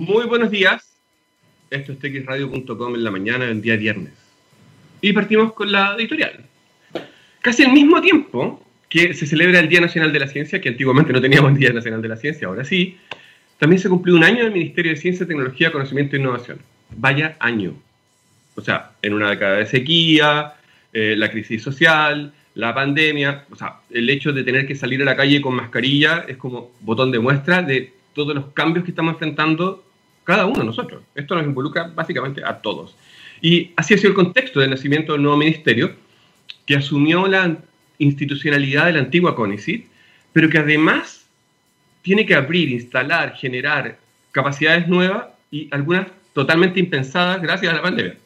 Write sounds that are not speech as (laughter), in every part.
Muy buenos días. Esto es texradio.com en la mañana del día viernes. Y partimos con la editorial. Casi al mismo tiempo que se celebra el Día Nacional de la Ciencia, que antiguamente no teníamos Día Nacional de la Ciencia, ahora sí, también se cumplió un año del Ministerio de Ciencia, Tecnología, Conocimiento e Innovación. Vaya año. O sea, en una década de sequía, eh, la crisis social, la pandemia, o sea, el hecho de tener que salir a la calle con mascarilla es como botón de muestra de todos los cambios que estamos enfrentando cada uno de nosotros. Esto nos involucra básicamente a todos. Y así ha sido el contexto del nacimiento del nuevo ministerio, que asumió la institucionalidad de la antigua CONICIT, pero que además tiene que abrir, instalar, generar capacidades nuevas y algunas totalmente impensadas gracias a la pandemia.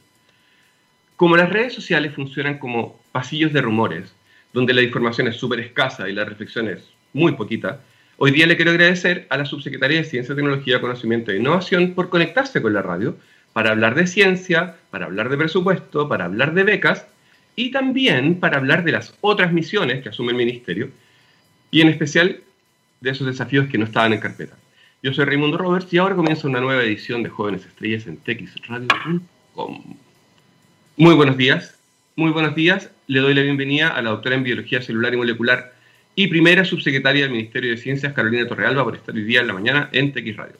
Como las redes sociales funcionan como pasillos de rumores, donde la información es súper escasa y la reflexión es muy poquita, Hoy día le quiero agradecer a la Subsecretaría de Ciencia, Tecnología, Conocimiento e Innovación por conectarse con la radio para hablar de ciencia, para hablar de presupuesto, para hablar de becas y también para hablar de las otras misiones que asume el Ministerio y en especial de esos desafíos que no estaban en carpeta. Yo soy Raimundo Roberts y ahora comienza una nueva edición de Jóvenes Estrellas en texradio.com. Muy buenos días, muy buenos días. Le doy la bienvenida a la doctora en Biología Celular y Molecular y primera subsecretaria del Ministerio de Ciencias, Carolina Torrealba, por estar hoy día en la mañana en TX Radio.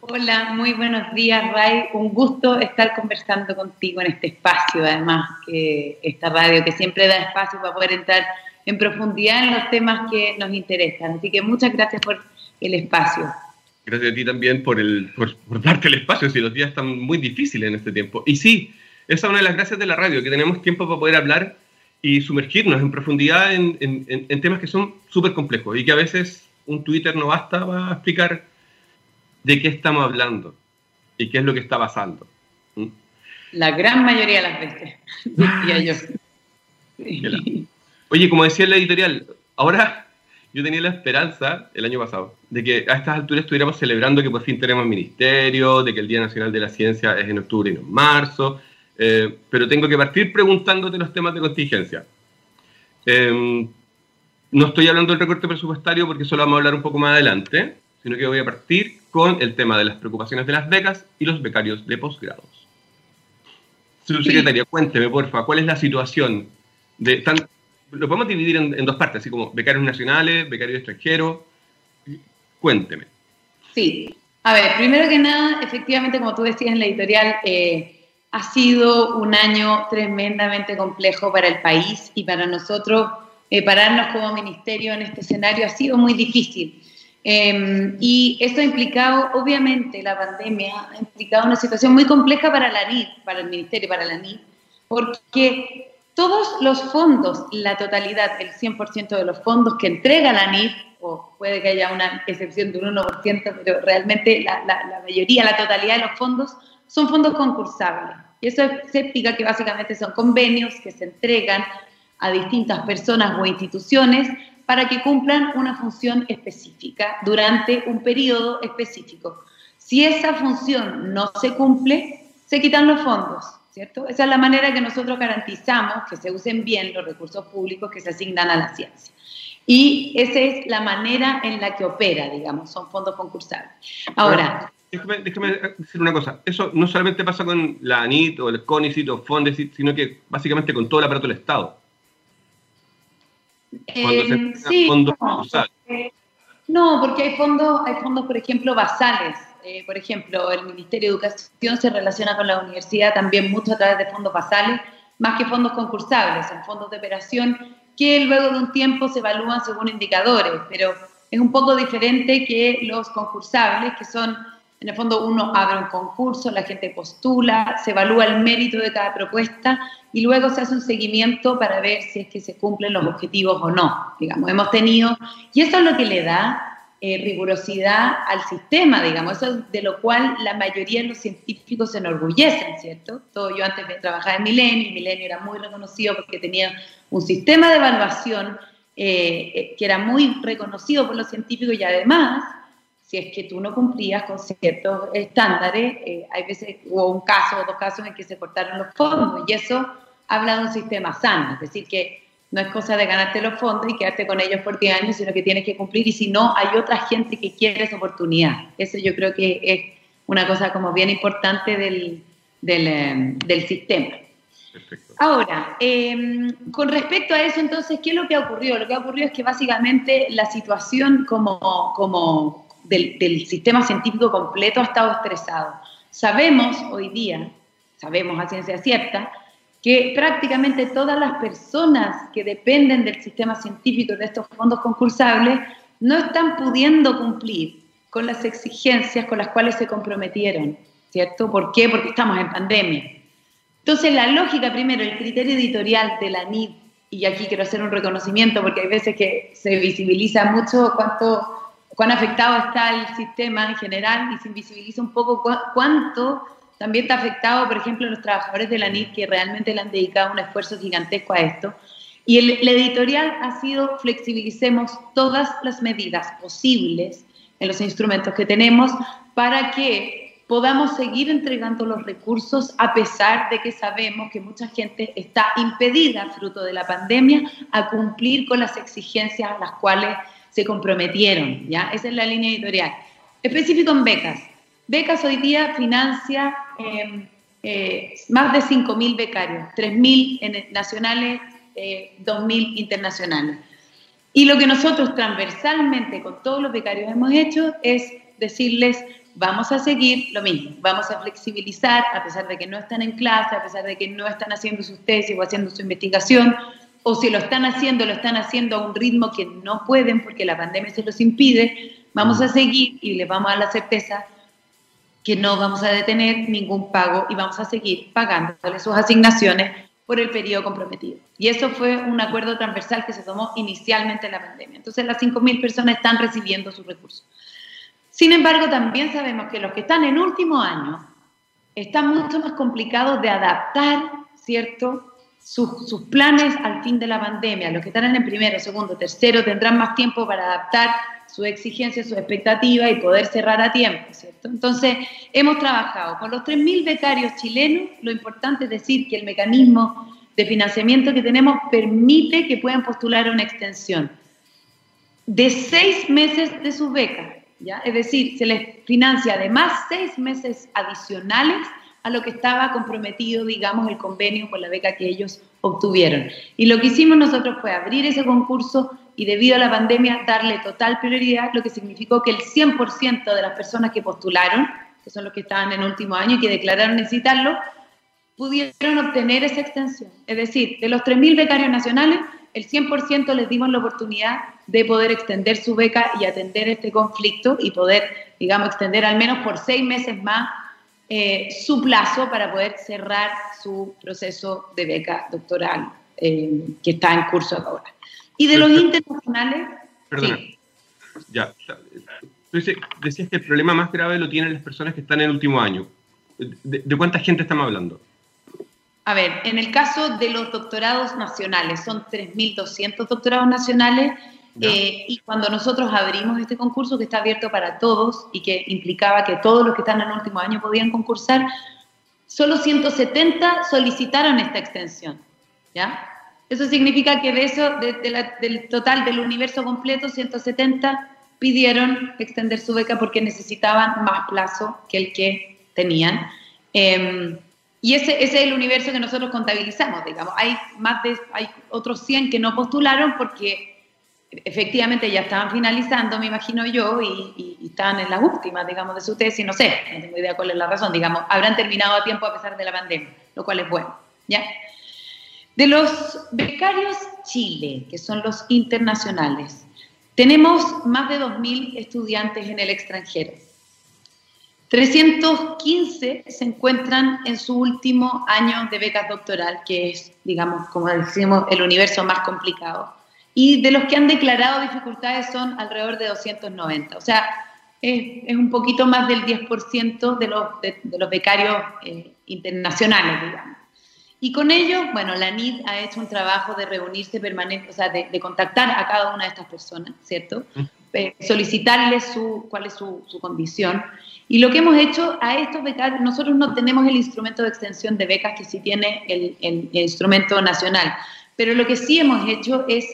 Hola, muy buenos días, Ray. Un gusto estar conversando contigo en este espacio, además, que esta radio que siempre da espacio para poder entrar en profundidad en los temas que nos interesan. Así que muchas gracias por el espacio. Gracias a ti también por, el, por, por darte el espacio, si los días están muy difíciles en este tiempo. Y sí, esa es una de las gracias de la radio, que tenemos tiempo para poder hablar y sumergirnos en profundidad en, en, temas que son súper complejos y que a veces un Twitter no basta para explicar de qué estamos hablando y qué es lo que está pasando. ¿Mm? La gran mayoría de las veces, (laughs) decía yo. Oye, como decía en la editorial, ahora yo tenía la esperanza el año pasado de que a estas alturas estuviéramos celebrando que por fin tenemos ministerio, de que el Día Nacional de la Ciencia es en octubre y no en marzo, eh, pero tengo que partir preguntándote los temas de contingencia. Em, no estoy hablando del recorte presupuestario porque solo vamos a hablar un poco más adelante, sino que voy a partir con el tema de las preocupaciones de las becas y los becarios de posgrados. Subsecretaria, cuénteme, porfa, ¿cuál es la situación de tan, lo podemos dividir en, dos partes, así como becarios nacionales, becarios extranjeros. Cuénteme. Sí. A ver, primero que nada, efectivamente, como tú decías en la editorial, eh, ha sido un año tremendamente complejo para el país y para nosotros eh, pararnos como ministerio en este escenario ha sido muy difícil. Em, y esto ha implicado, obviamente, la pandemia ha implicado una situación muy compleja para la NID, para el ministerio, para la NID, porque todos los fondos, la totalidad, el 100% de los fondos que entrega la NID, o puede que haya una excepción de un 1%, pero realmente la, la mayoría, la totalidad de los fondos son fondos concursables. Y eso significa que básicamente son convenios que se entregan a distintas personas o instituciones para que cumplan una función específica durante un periodo específico. Si esa función no se cumple, se quitan los fondos, ¿cierto? Esa es la manera que nosotros garantizamos que se usen bien los recursos públicos que se asignan a la ciencia. Y esa es la manera en la que opera, digamos, son fondos concursables. Ahora, Déjame, decir una cosa. Eso no solamente pasa con la ANIT o el CONICIT o FONDESIT, sino que básicamente con todo el aparato del Estado. Eh, sí, fondos no, porque, no, porque hay fondos, hay fondos, por ejemplo, basales. Eh, por ejemplo, el Ministerio de Educación se relaciona con la universidad también mucho a través de fondos basales, más que fondos concursables, son fondos de operación que luego de un tiempo se evalúan según indicadores, pero es un poco diferente que los concursables, que son en el fondo uno abre un concurso, la gente postula, se evalúa el mérito de cada propuesta y luego se hace un seguimiento para ver si es que se cumplen los objetivos o no. Digamos, hemos tenido, y eso es lo que le da eh, rigurosidad al sistema, digamos, eso de lo cual la mayoría de los científicos se enorgullecen, ¿cierto? Todo, yo antes trabajaba en Milenio, y Milenio era muy reconocido porque tenía un sistema de evaluación eh, eh, que era muy reconocido por los científicos y además si es que tú no cumplías con ciertos estándares, eh, hay veces hubo un caso o dos casos en que se cortaron los fondos y eso habla de un sistema sano, es decir, que no es cosa de ganarte los fondos y quedarte con ellos por 10 años, sino que tienes que cumplir y si no, hay otra gente que quiere esa oportunidad. Eso yo creo que es una cosa como bien importante del, del, eh, sistema. Ahora, em, con respecto a eso, entonces, ¿qué es lo que ha ocurrido? Lo que ha ocurrido es que básicamente la situación como, como del, sistema científico completo ha estado estresado. Sabemos hoy día, sabemos a ciencia cierta, que prácticamente todas las personas que dependen del sistema científico de estos fondos concursables no están pudiendo cumplir con las exigencias con las cuales se comprometieron, ¿cierto? ¿Por qué? Porque estamos en pandemia. Entonces, la lógica, primero, el criterio editorial de la NID, y aquí quiero hacer un reconocimiento porque hay veces que se visibiliza mucho cuánto, cuán afectado está el sistema en general y se invisibiliza un poco cuánto también está afectado, por ejemplo, los trabajadores de la NIT que realmente le han dedicado un esfuerzo gigantesco a esto. Y el, editorial ha sido flexibilicemos todas las medidas posibles en los instrumentos que tenemos para que podamos seguir entregando los recursos a pesar de que sabemos que mucha gente está impedida, fruto de la pandemia, a cumplir con las exigencias a las cuales se comprometieron. ¿ya? Esa es la línea editorial. Específico en becas. Becas hoy día financia em, eh, más de 5.000 becarios, 3.000 nacionales, eh, 2.000 internacionales. Y lo que nosotros transversalmente con todos los becarios hemos hecho es decirles, vamos a seguir lo mismo, vamos a flexibilizar a pesar de que no están en clase, a pesar de que no están haciendo sus tesis o haciendo su investigación, o si lo están haciendo, lo están haciendo a un ritmo que no pueden porque la pandemia se los impide, vamos a seguir y les vamos a dar la certeza que no vamos a detener ningún pago y vamos a seguir pagándole sus asignaciones por el periodo comprometido. Y eso fue un acuerdo transversal que se tomó inicialmente en la pandemia. Entonces las 5.000 personas están recibiendo sus recursos. Sin embargo, también sabemos que los que están en último año están mucho más complicados de adaptar, ¿cierto? Sus, sus, planes al fin de la pandemia. Los que están en primero, segundo, tercero tendrán más tiempo para adaptar su exigencia, su expectativa y poder cerrar a tiempo, ¿cierto? Entonces, hemos trabajado con los 3.000 becarios chilenos, lo importante es decir que el mecanismo de financiamiento que tenemos permite que puedan postular una extensión de seis meses de sus becas, ¿ya? Es decir, se les financia además seis meses adicionales a lo que estaba comprometido, digamos, el convenio con la beca que ellos obtuvieron. Y lo que hicimos nosotros fue abrir ese concurso y debido a la pandemia darle total prioridad, lo que significó que el 100% de las personas que postularon, que son los que estaban en último año y que declararon necesitarlo, pudieron obtener esa extensión. Es decir, de los 3.000 becarios nacionales, el 100% les dimos la oportunidad de poder extender su beca y atender este conflicto y poder, digamos, extender al menos por seis meses más eh, su plazo para poder cerrar su proceso de beca doctoral eh, que está en curso ahora. Y de los internacionales... Perdona, ya. decías que el problema más grave lo tienen las personas que están en el último año. ¿De, cuánta gente estamos hablando? A ver, en el caso de los doctorados nacionales, son 3.200 doctorados nacionales eh, y cuando nosotros abrimos este concurso que está abierto para todos y que implicaba que todos los que están en el último año podían concursar, solo 170 solicitaron esta extensión, ¿ya? Eso significa que de eso, del total del universo completo, 170 pidieron extender su beca porque necesitaban más plazo que el que tenían. Em, y ese, ese, es el universo que nosotros contabilizamos, digamos. Hay, más de, hay otros 100 que no postularon porque efectivamente ya estaban finalizando, me imagino yo, y, y, estaban en las últimas, digamos, de su tesis, no sé, no tengo idea cuál es la razón, digamos, habrán terminado a tiempo a pesar de la pandemia, lo cual es bueno, ¿ya? De los becarios Chile, que son los internacionales, tenemos más de 2.000 estudiantes en el extranjero. 315 se encuentran en su último año de becas doctoral, que es, digamos, como decimos, el universo más complicado. Y de los que han declarado dificultades son alrededor de 290. O sea, es, un poquito más del 10% de los, de, los becarios eh, internacionales, digamos. Y con ello, bueno, la NID ha hecho un trabajo de reunirse permanente, o sea, de, contactar a cada una de estas personas, ¿cierto? Eh, solicitarles su, cuál es su, condición. Y lo que hemos hecho a estos becarios, nosotros no tenemos el instrumento de extensión de becas que sí tiene el, el, instrumento nacional, Pero lo que sí hemos hecho es,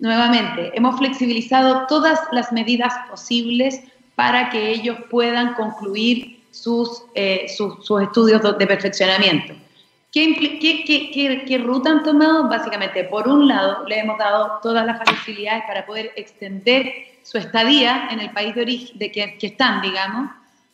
nuevamente, hemos flexibilizado todas las medidas posibles para que ellos puedan concluir sus, eh, sus, sus estudios de perfeccionamiento. ¿Qué, qué, qué, ruta han tomado? Básicamente, por un lado, le hemos dado todas las facilidades para poder extender su estadía en el país de origen de que, están, digamos,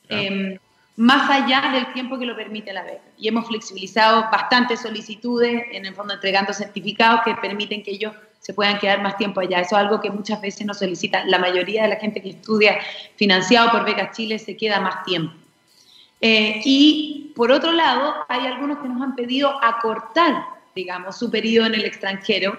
em, más allá del tiempo que lo permite la beca. Y hemos flexibilizado bastantes solicitudes, en el fondo entregando certificados que permiten que ellos se puedan quedar más tiempo allá. Eso es algo que muchas veces nos solicita. La mayoría de la gente que estudia financiado por Becas Chile se queda más tiempo. Eh, y por otro lado, hay algunos que nos han pedido acortar, digamos, su periodo en el extranjero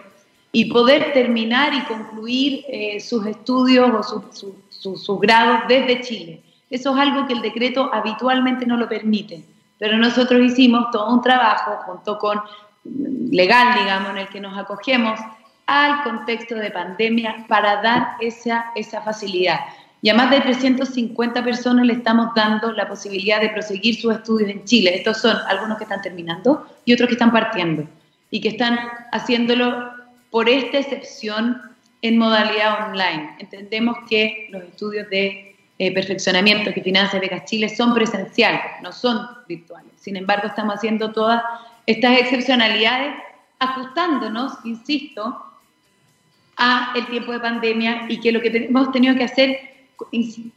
y poder terminar y concluir eh, sus estudios o sus grados desde Chile. Eso es algo que el decreto habitualmente no lo permite, pero nosotros hicimos todo un trabajo junto con mm, legal, digamos, en el que nos acogemos al contexto de pandemia para dar esa, esa facilidad y a más de 350 personas le estamos dando la posibilidad de proseguir sus estudios en Chile. Estos son algunos que están terminando y otros que están partiendo y que están haciéndolo por esta excepción en modalidad online. Entendemos que los estudios de eh, perfeccionamiento que financia Becas Chile son presenciales, no son virtuales. Sin embargo, estamos haciendo todas estas excepcionalidades ajustándonos, insisto, a el tiempo de pandemia y que lo que hemos tenido que hacer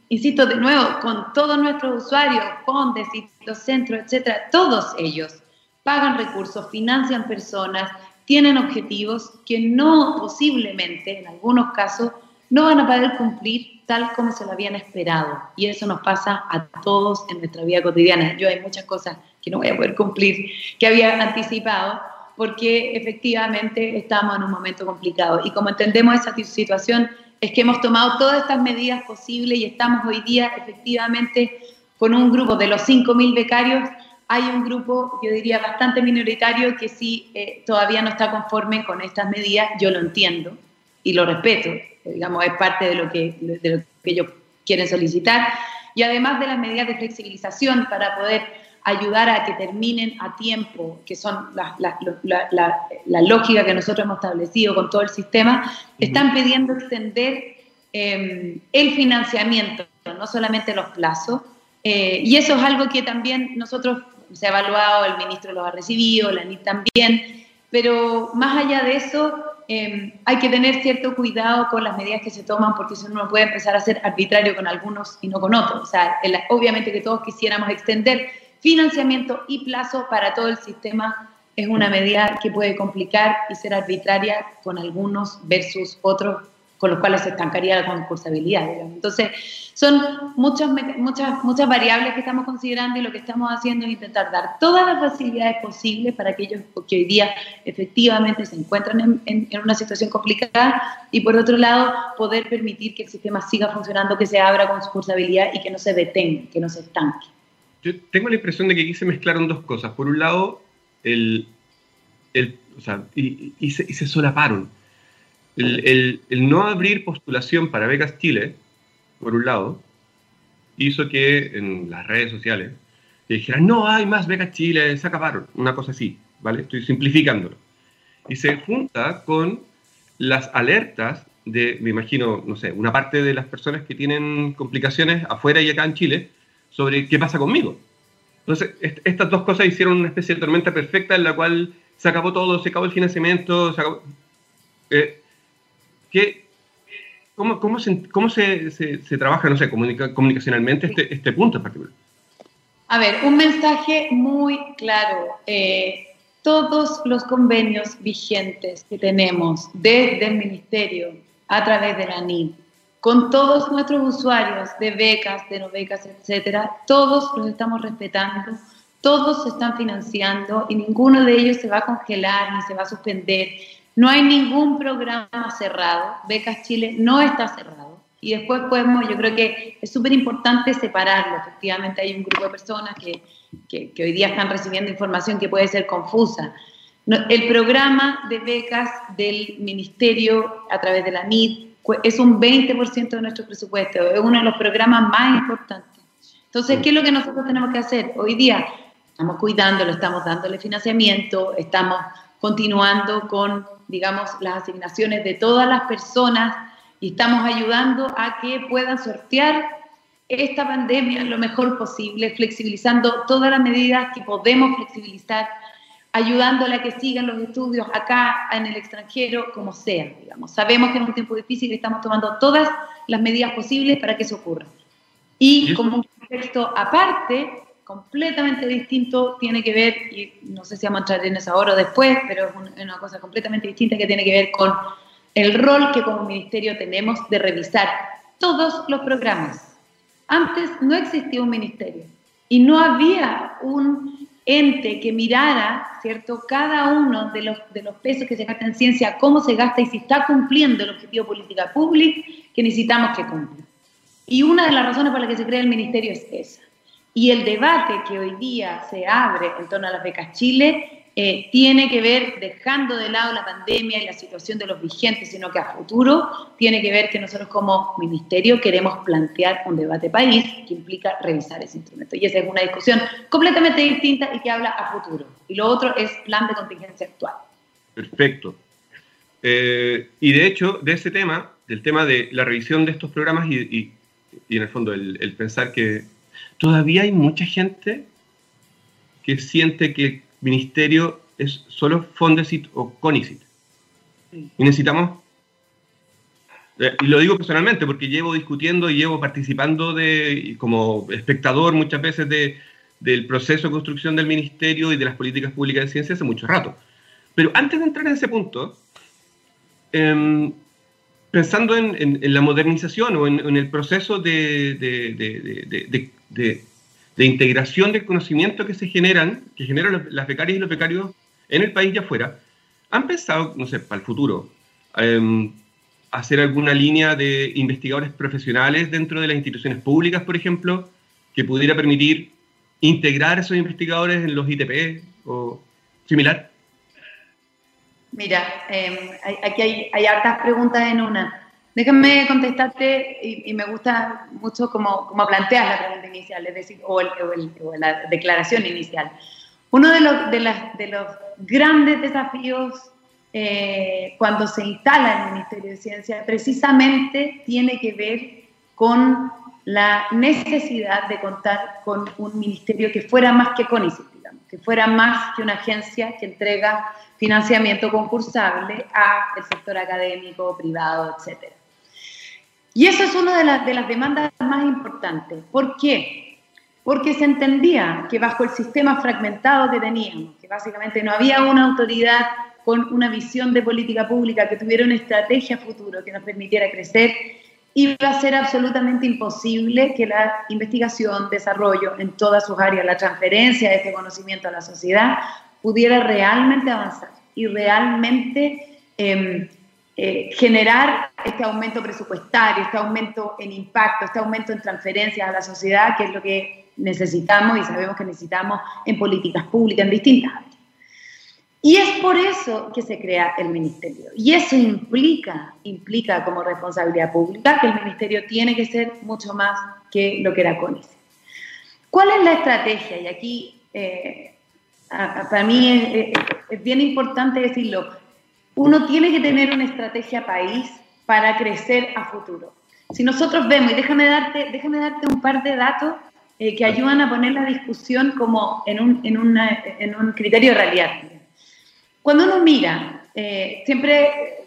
insisto de nuevo, con todos nuestros usuarios, fondes los centros, etcétera, todos ellos pagan recursos, financian personas, tienen objetivos que no posiblemente, en algunos casos, no van a poder cumplir tal como se lo habían esperado. Y eso nos pasa a todos en nuestra vida cotidiana. Yo hay muchas cosas que no voy a poder cumplir, que había anticipado, porque efectivamente estamos en un momento complicado. Y como entendemos esa situación, es que hemos tomado todas estas medidas posibles y estamos hoy día efectivamente con un grupo de los 5.000 becarios. Hay un grupo, yo diría, bastante minoritario que sí eh, todavía no está conforme con estas medidas. Yo lo entiendo y lo respeto. Digamos, es parte de lo que, de lo que ellos quieren solicitar. Y además de las medidas de flexibilización para poder ayudar a que terminen a tiempo, que son la, la, lógica que nosotros hemos establecido con todo el sistema, están pidiendo extender em, el financiamiento, no solamente los plazos. Eh, y eso es algo que también nosotros se ha evaluado, el ministro lo ha recibido, la NIT también, pero más allá de eso, em, hay que tener cierto cuidado con las medidas que se toman porque si uno puede empezar a ser arbitrario con algunos y no con otros. O sea, obviamente que todos quisiéramos extender financiamiento y plazo para todo el sistema es una medida que puede complicar y ser arbitraria con algunos versus otros con los cuales se estancaría la concursabilidad. Entonces, son muchas, muchas, muchas variables que estamos considerando y lo que estamos haciendo es intentar dar todas las facilidades posibles para aquellos que hoy día efectivamente se encuentran en, en una situación complicada y por otro lado, poder permitir que el sistema siga funcionando, que se abra con concursabilidad y que no se detenga, que no se estanque tengo la impresión de que aquí se mezclaron dos cosas. Por un lado, el, el o sea, y, se, solaparon. El, no abrir postulación para becas Chile, por un lado, hizo que en las redes sociales dijeran, no hay más becas Chile, se acabaron, una cosa así, ¿vale? Estoy simplificándolo. Y se junta con las alertas de, me imagino, no sé, una parte de las personas que tienen complicaciones afuera y acá en Chile, sobre qué pasa conmigo. Entonces, estas dos cosas hicieron una especie de tormenta perfecta en la cual se acabó todo, se acabó el financiamiento, se acabó... Eh, ¿qué, ¿Cómo, cómo, se, cómo se, se, trabaja, no sé, comunicacionalmente este, este punto en particular? A ver, un mensaje muy claro. Eh, todos los convenios vigentes que tenemos desde el Ministerio a través de la NID con todos nuestros usuarios de becas, de no becas, etcétera, todos los estamos respetando, todos se están financiando y ninguno de ellos se va a congelar ni se va a suspender. No hay ningún programa cerrado. Becas Chile no está cerrado. Y después podemos, yo creo que es súper importante separarlo. Efectivamente hay un grupo de personas que, que, que hoy día están recibiendo información que puede ser confusa. El programa de becas del Ministerio a través de la NID es un 20% de nuestro presupuesto, es uno de los programas más importantes. Entonces, ¿qué es lo que nosotros tenemos que hacer? Hoy día estamos cuidándolo, estamos dándole financiamiento, estamos continuando con digamos, las asignaciones de todas las personas y estamos ayudando a que puedan sortear esta pandemia lo mejor posible, flexibilizando todas las medidas que podemos flexibilizar, ayudándola a que sigan los estudios acá, en el extranjero, como sea, digamos. Sabemos que es un tiempo difícil y estamos tomando todas las medidas posibles para que eso ocurra. Y como un contexto aparte, completamente distinto, tiene que ver, y no sé si vamos a entrar en eso ahora o después, pero es una cosa completamente distinta que tiene que ver con el rol que como ministerio tenemos de revisar todos los programas antes no existía un ministerio y no había un ente que mirara, ¿cierto?, cada uno de los, de los pesos que se gastan en ciencia, cómo se gasta y si está cumpliendo el objetivo de política pública que necesitamos que cumpla. Y una de las razones por las que se crea el ministerio es esa. Y el debate que hoy día se abre en torno a las becas Chile eh, tiene que ver, dejando de lado la pandemia y la situación de los vigentes, sino que a futuro tiene que ver que nosotros como ministerio queremos plantear un debate país que implica revisar ese instrumento. Y esa es una discusión completamente distinta y que habla a futuro. Y lo otro es plan de contingencia actual. Perfecto. Eh, y de hecho, de ese tema, del tema de la revisión de estos programas y, en el fondo el pensar que todavía hay mucha gente que siente que ministerio es solo Fondesit o Conicit. Y necesitamos, eh, y lo digo personalmente porque llevo discutiendo y llevo participando de, como espectador muchas veces de, del proceso de construcción del ministerio y de las políticas públicas de ciencia hace mucho rato. Pero antes de entrar en ese punto, em, pensando en, la modernización o en, el proceso de, de integración del conocimiento que se generan, que generan las becarias y los becarios en el país y afuera, han pensado, no sé, para el futuro, em, hacer alguna línea de investigadores profesionales dentro de las instituciones públicas, por ejemplo, que pudiera permitir integrar esos investigadores en los ITP o similar? Mira, em, aquí hay, hay hartas preguntas en una. Déjame contestarte, y, me gusta mucho como, como planteas la pregunta inicial, es decir, o, la declaración inicial. Uno de los, de los grandes desafíos eh, cuando se instala el Ministerio de Ciencia precisamente tiene que ver con la necesidad de contar con un ministerio que fuera más que CONICET, digamos, que fuera más que una agencia que entrega financiamiento concursable al sector académico, privado, etcétera. Y esa es una de, de las demandas más importantes. ¿Por qué? Porque se entendía que bajo el sistema fragmentado que teníamos, que básicamente no había una autoridad con una visión de política pública que tuviera una estrategia futuro que nos permitiera crecer, iba a ser absolutamente imposible que la investigación, desarrollo en todas sus áreas, la transferencia de este conocimiento a la sociedad, pudiera realmente avanzar y realmente eh, eh, generar este aumento presupuestario, este aumento en impacto, este aumento en transferencias a la sociedad, que es lo que necesitamos y sabemos que necesitamos en políticas públicas en distintas áreas. Y es por eso que se crea el ministerio. Y eso implica, implica como responsabilidad pública que el ministerio tiene que ser mucho más que lo que era CONICE. ¿Cuál es la estrategia? Y aquí, eh, para mí es bien importante decirlo uno tiene que tener una estrategia país para crecer a futuro. Si nosotros vemos, y déjame darte, déjame darte un par de datos eh, que ayudan a poner la discusión como en un, en en un criterio de realidad. Cuando uno mira, eh, siempre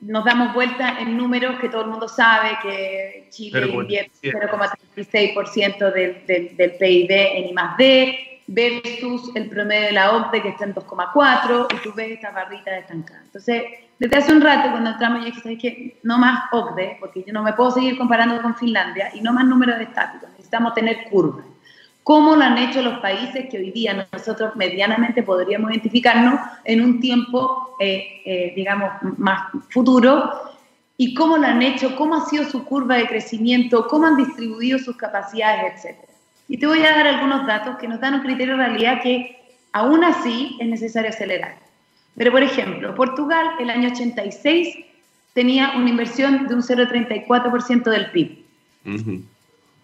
nos damos vuelta en números que todo el mundo sabe, que Chile invierte 0,36% del, del, del PIB en I+.D., versus el promedio de la OCDE que está en 2,4 y tú ves estas barritas estancadas. Entonces, desde hace un rato cuando entramos ya sabes que no más OCDE, porque yo no me puedo seguir comparando con Finlandia y no más números estáticos, necesitamos tener curvas. ¿Cómo lo han hecho los países que hoy día nosotros medianamente podríamos identificarnos en un tiempo, eh, eh, digamos, más futuro? ¿Y cómo lo han hecho? ¿Cómo ha sido su curva de crecimiento? ¿Cómo han distribuido sus capacidades, etcétera? Y te voy a dar algunos datos que nos dan un criterio de realidad que aún así es necesario acelerar. Pero, por ejemplo, Portugal el año 86 tenía una inversión de un 0,34% del PIB.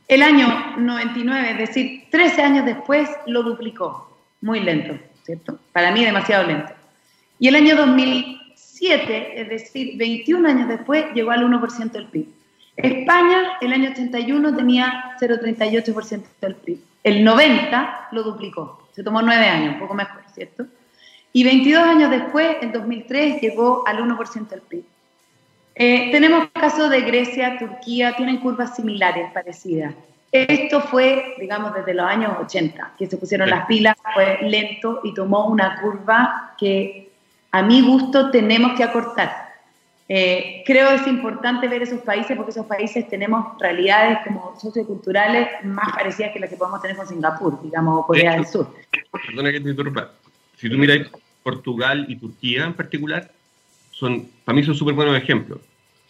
El año 99, es decir, 13 años después, lo duplicó. Muy lento, ¿cierto? Para mí demasiado lento. Y el año 2000 2007, es decir, 21 años después, llegó al 1% del PIB. España, el año 81, tenía 0,38% del PIB. El 90 lo duplicó. Se tomó nueve años, un poco mejor, ¿cierto? Y 22 años después, en 2003, llegó al 1% del PIB. Eh, tenemos casos de Grecia, Turquía, tienen curvas similares, parecidas. Esto fue, digamos, desde los años 80, que se pusieron las pilas, fue lento y tomó una curva que a mi gusto tenemos que acortar. Eh, creo es importante ver esos países porque esos países tenemos realidades como socioculturales más parecidas que las que podemos tener con Singapur, digamos, o Corea del Sur. Perdona que te interrumpa. Si tú miras Portugal y Turquía en particular, son, para mí son súper buenos ejemplos,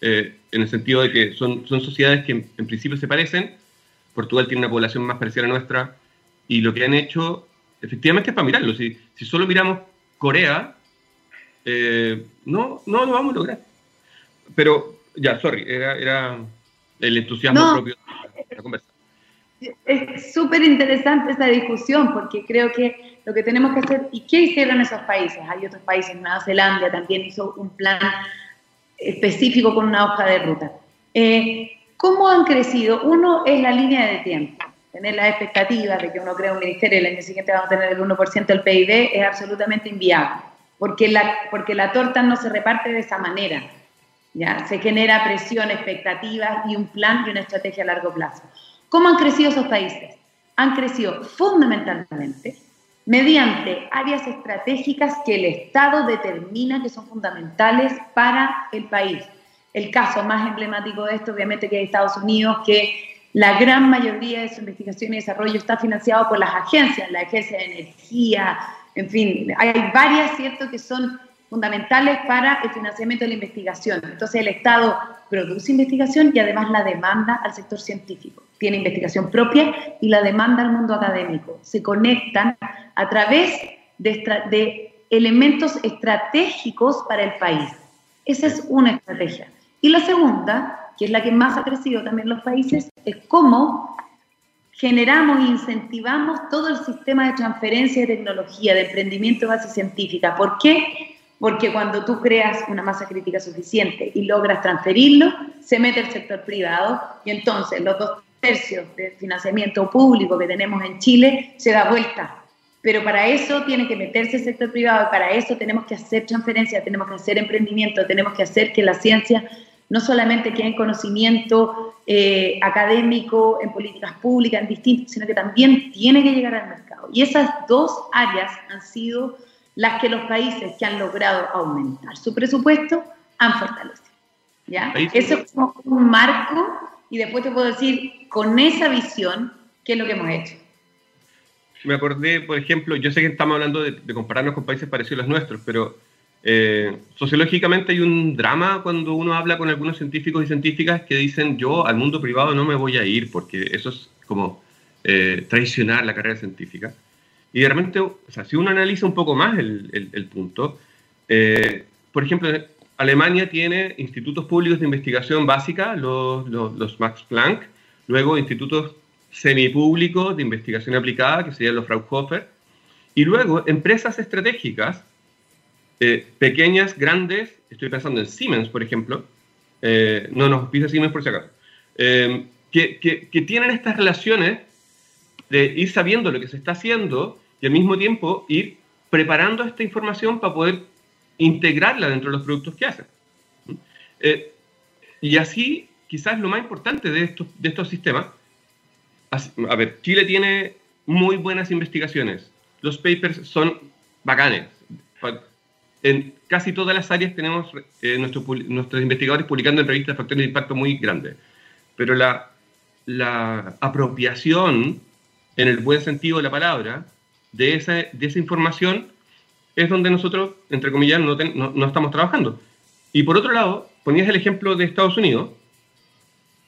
eh, en el sentido de que son, son sociedades que en, principio se parecen, Portugal tiene una población más parecida a la nuestra, y lo que han hecho, efectivamente, es para mirarlo. Si, si solo miramos Corea, eh, no, no lo vamos a lograr. Pero, ya, sorry, era, era el entusiasmo propio de la conversación. Es súper interesante esa discusión porque creo que lo que tenemos que hacer, ¿y qué hicieron esos países? Hay otros países, Nueva Zelanda también hizo un plan específico con una hoja de ruta. Eh, ¿Cómo han crecido? Uno es la línea de tiempo. Tener las expectativas de que uno crea un ministerio y el año siguiente vamos a tener el 1% del PIB es absolutamente inviable, porque la, porque la torta no se reparte de esa manera. Se genera presión, expectativas y un plan y una estrategia a largo plazo. ¿Cómo han crecido esos países? Han crecido fundamentalmente mediante áreas estratégicas que el Estado determina que son fundamentales para el país. El caso más emblemático de esto, obviamente, que es Estados Unidos, que la gran mayoría de su investigación y desarrollo está financiado por las agencias, la Agencia de Energía, en fin, hay varias, ¿cierto?, que son fundamentales para el financiamiento de la investigación. Entonces el Estado produce investigación y además la demanda al sector científico. Tiene investigación propia y la demanda al mundo académico. Se conectan a través de, elementos estratégicos para el país. Esa es una estrategia. Y la segunda, que es la que más ha crecido también en los países, es cómo generamos e incentivamos todo el sistema de transferencia de tecnología, de emprendimiento de base científica. ¿Por qué? Porque cuando tú creas una masa crítica suficiente y logras transferirlo, se mete el sector privado y entonces los dos tercios del financiamiento público que tenemos en Chile se da vuelta. Pero para eso tiene que meterse el sector privado y para eso tenemos que hacer transferencia, tenemos que hacer emprendimiento, tenemos que hacer que la ciencia no solamente quede en conocimiento eh, académico, en políticas públicas, en distintos, sino que también tiene que llegar al mercado. Y esas dos áreas han sido las que los países que han logrado aumentar su presupuesto han fortalecido. ¿ya? Eso es como un marco y después te puedo decir con esa visión qué es lo que hemos hecho. Me acordé, por ejemplo, yo sé que estamos hablando de, compararnos con países parecidos a los nuestros, pero eh, sociológicamente hay un drama cuando uno habla con algunos científicos y científicas que dicen yo al mundo privado no me voy a ir porque eso es como eh, traicionar la carrera científica. Y de repente, o sea, si uno analiza un poco más el, el, punto, eh, por ejemplo, Alemania tiene institutos públicos de investigación básica, los, los, Max Planck, luego institutos semipúblicos de investigación aplicada, que serían los Fraunhofer, y luego empresas estratégicas, eh, pequeñas, grandes, estoy pensando en Siemens, por ejemplo, eh, no nos pisa Siemens por si acaso, que, que, que, tienen estas relaciones de ir sabiendo lo que se está haciendo y al mismo tiempo ir preparando esta información para poder integrarla dentro de los productos que hacen. Eh, y así, quizás lo más importante de estos, de estos sistemas, a ver, Chile tiene muy buenas investigaciones, los papers son bacanes. En casi todas las áreas tenemos eh, nuestros, nuestros investigadores publicando en revistas factores de impacto muy grandes, pero la, la apropiación, en el buen sentido de la palabra, de esa, de esa información es donde nosotros, entre comillas, no, no, estamos trabajando. Y por otro lado, ponías el ejemplo de Estados Unidos,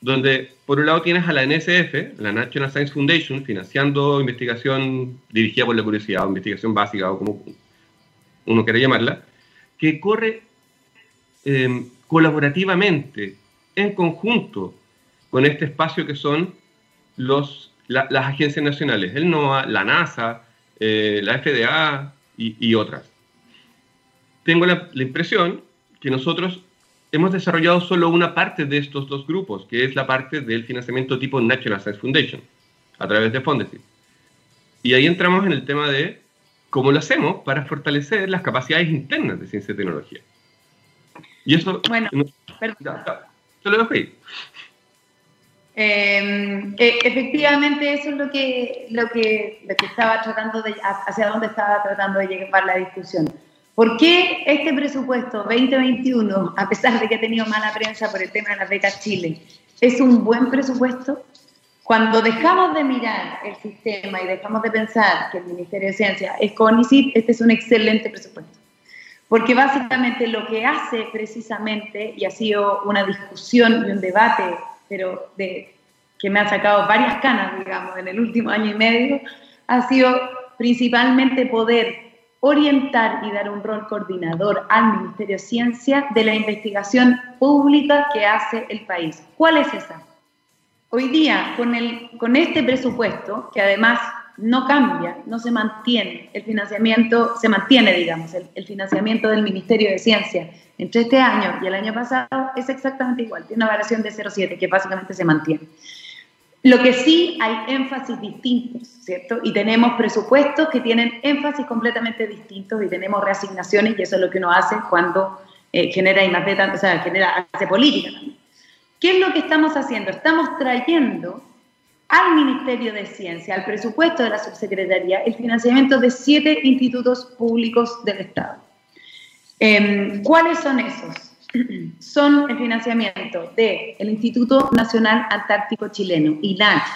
donde por un lado tienes a la NSF, la National Science Foundation, financiando investigación dirigida por la curiosidad, o investigación básica, o como uno quiera llamarla, que corre em, colaborativamente, en conjunto, con este espacio que son los, las agencias nacionales, el NOAA, la NASA, eh, la FDA y, otras. Tengo la, impresión que nosotros hemos desarrollado solo una parte de estos dos grupos, que es la parte del financiamiento tipo National Science Foundation, a través de Fondesit. Y ahí entramos en el tema de cómo lo hacemos para fortalecer las capacidades internas de ciencia y tecnología. Y eso... Bueno, perdón. te lo dejo ahí. Em, e, efectivamente, eso es lo que, lo, que, lo que estaba tratando de, hacia dónde estaba tratando de llevar la discusión. ¿Por qué este presupuesto 2021, a pesar de que ha tenido mala prensa por el tema de las becas Chile, es un buen presupuesto? Cuando dejamos de mirar el sistema y dejamos de pensar que el Ministerio de Ciencia es CONICIT, este es un excelente presupuesto. Porque básicamente lo que hace precisamente, y ha sido una discusión y un debate, pero que me ha sacado varias canas, digamos, en el último año y medio, ha sido principalmente poder orientar y dar un rol coordinador al Ministerio de Ciencia de la investigación pública que hace el país. ¿Cuál es esa? Hoy día, con, el, con este presupuesto, que además no cambia, no se mantiene, el financiamiento, se mantiene, digamos, el, financiamiento del Ministerio de Ciencia entre este año y el año pasado es exactamente igual, tiene una variación de 0,7 que básicamente se mantiene. Lo que sí hay énfasis distintos, ¿cierto? Y tenemos presupuestos que tienen énfasis completamente distintos y tenemos reasignaciones y eso es lo que uno hace cuando eh, genera o sea, genera, hace política también. ¿Qué es lo que estamos haciendo? Estamos trayendo al Ministerio de Ciencia, al presupuesto de la subsecretaría, el financiamiento de siete institutos públicos del Estado. Em, ¿Cuáles son esos? (clears throat) Son el financiamiento del Instituto Nacional Antártico Chileno, INACH,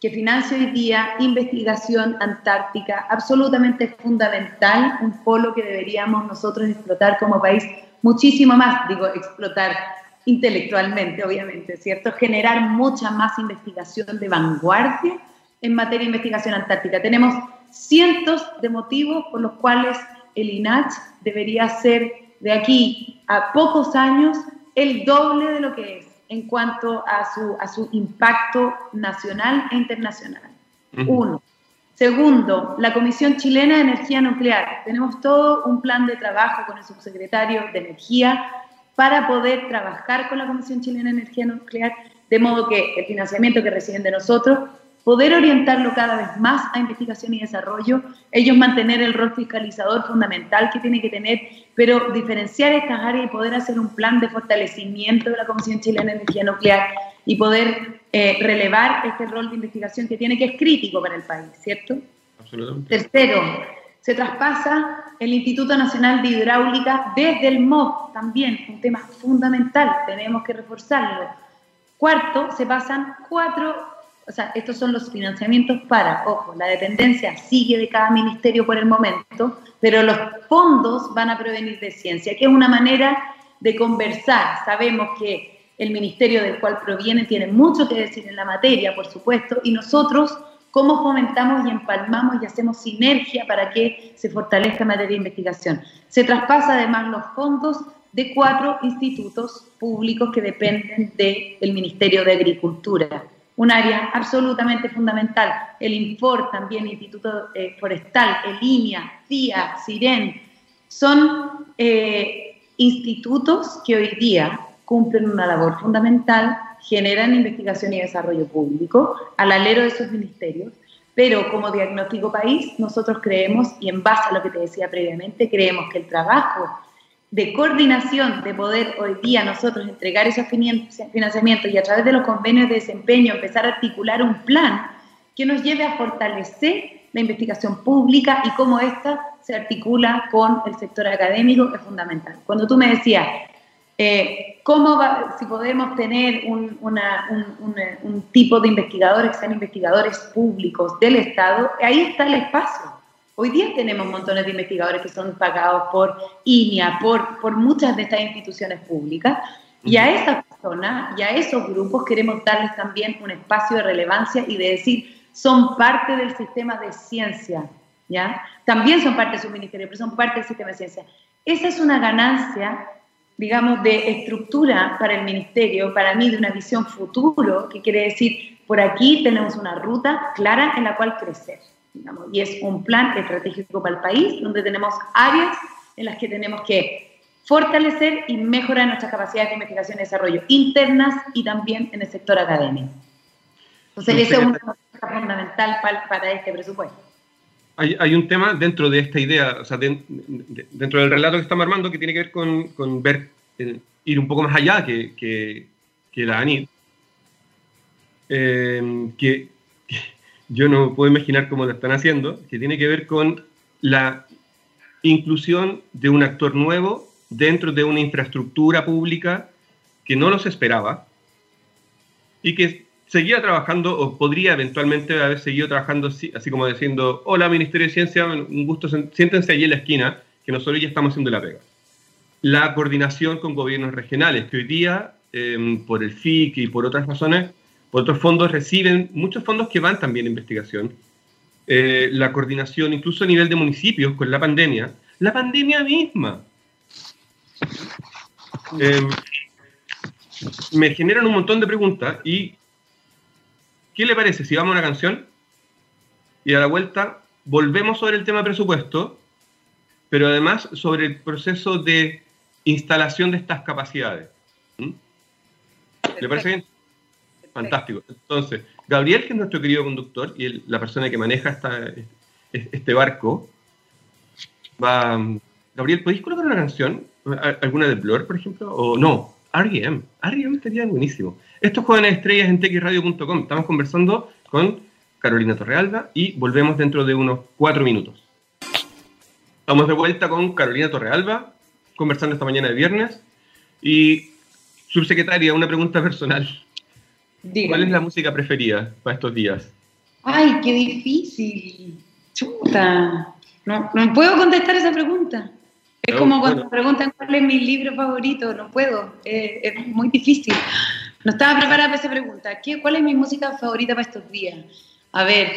que financia hoy día investigación antártica absolutamente fundamental, un polo que deberíamos nosotros explotar como país muchísimo más, digo, explotar intelectualmente, obviamente, ¿cierto? Generar mucha más investigación de vanguardia en materia de investigación antártica. Tenemos cientos de motivos por los cuales el INACH debería ser de aquí a pocos años el doble de lo que es en cuanto a su, a su impacto nacional e internacional. Uno. Segundo, la Comisión Chilena de Energía Nuclear. Tenemos todo un plan de trabajo con el subsecretario de Energía para poder trabajar con la Comisión Chilena de Energía Nuclear, de modo que el financiamiento que reciben de nosotros, poder orientarlo cada vez más a investigación y desarrollo, ellos mantener el rol fiscalizador fundamental que tiene que tener, pero diferenciar estas áreas y poder hacer un plan de fortalecimiento de la Comisión Chilena de Energía Nuclear y poder eh, relevar este rol de investigación que tiene, que es crítico para el país, ¿cierto? Absolutamente. Tercero, se traspasa el Instituto Nacional de Hidráulica desde el MOB, también un tema fundamental, tenemos que reforzarlo. Cuarto, se pasan cuatro, o sea, estos son los financiamientos para, ojo, la dependencia sigue de cada ministerio por el momento, pero los fondos van a provenir de ciencia, que es una manera de conversar. Sabemos que el ministerio del cual proviene tiene mucho que decir en la materia, por supuesto, y nosotros cómo fomentamos y empalmamos y hacemos sinergia para que se fortalezca materia de investigación. Se traspasa además los fondos de cuatro institutos públicos que dependen del Ministerio de Agricultura, un área absolutamente fundamental. El INFOR, también Instituto eh, Forestal, el INIA, CIA, CIREN, son eh, institutos que hoy día cumplen una labor fundamental generan investigación y desarrollo público al alero de esos ministerios, pero como diagnóstico país nosotros creemos, y en base a lo que te decía previamente, creemos que el trabajo de coordinación, de poder hoy día nosotros entregar esos financiamientos y a través de los convenios de desempeño empezar a articular un plan que nos lleve a fortalecer la investigación pública y cómo ésta se articula con el sector académico es fundamental. Cuando tú me decías, eh, ¿Cómo va, si podemos tener un, un, tipo de investigadores que sean investigadores públicos del Estado? Ahí está el espacio. Hoy día tenemos montones de investigadores que son pagados por INIA, por, por muchas de estas instituciones públicas, y a esas personas y a esos grupos queremos darles también un espacio de relevancia y de decir, son parte del sistema de ciencia, ¿ya? También son parte de su ministerio, pero son parte del sistema de ciencia. Esa es una ganancia digamos, de estructura para el ministerio, para mí de una visión futuro, que quiere decir, por aquí tenemos una ruta clara en la cual crecer, y es un plan estratégico para el país, donde tenemos áreas en las que tenemos que fortalecer y mejorar nuestras capacidades de investigación y desarrollo internas y también en el sector académico. Entonces, esa es una cosa fundamental para, este presupuesto. Hay, un tema dentro de esta idea, o sea, dentro del relato que estamos armando, que tiene que ver con, ver, eh, ir un poco más allá que, que, la ANID, eh, que, yo no puedo imaginar cómo lo están haciendo, que tiene que ver con la inclusión de un actor nuevo dentro de una infraestructura pública que no los esperaba y que seguía trabajando o podría eventualmente haber seguido trabajando así, como diciendo, hola Ministerio de Ciencia, un gusto, siéntense allí en la esquina, que nosotros ya estamos haciendo la pega. La coordinación con gobiernos regionales, que hoy día, em, por el FIC y por otras razones, otros fondos, reciben muchos fondos que van también a investigación. Eh, la coordinación incluso a nivel de municipios con la pandemia. La pandemia misma Em, me generan un montón de preguntas y ¿qué le parece si vamos a una canción y a la vuelta volvemos sobre el tema presupuesto, pero además sobre el proceso de instalación de estas capacidades? ¿Mm? ¿Le parece bien? Fantástico. Entonces, Gabriel, que es nuestro querido conductor y la persona que maneja esta, este barco, va... Gabriel, ¿podéis colocar una canción ¿Alguna de Blur, por ejemplo? O no, R.E.M. R.E.M. estaría buenísimo. Estos jóvenes estrellas en texradio.com. Estamos conversando con Carolina Torrealba y volvemos dentro de unos cuatro minutos. Estamos de vuelta con Carolina Torrealba, conversando esta mañana de viernes. Y, subsecretaria, una pregunta personal. ¿Cuál es la música preferida para estos días? Ay, qué difícil. Chuta. No, no puedo contestar esa pregunta. Es como cuando me preguntan cuál es mi libro favorito, no puedo, es muy difícil. No estaba preparada para esa pregunta. ¿Qué, ¿Cuál es mi música favorita para estos días? A ver,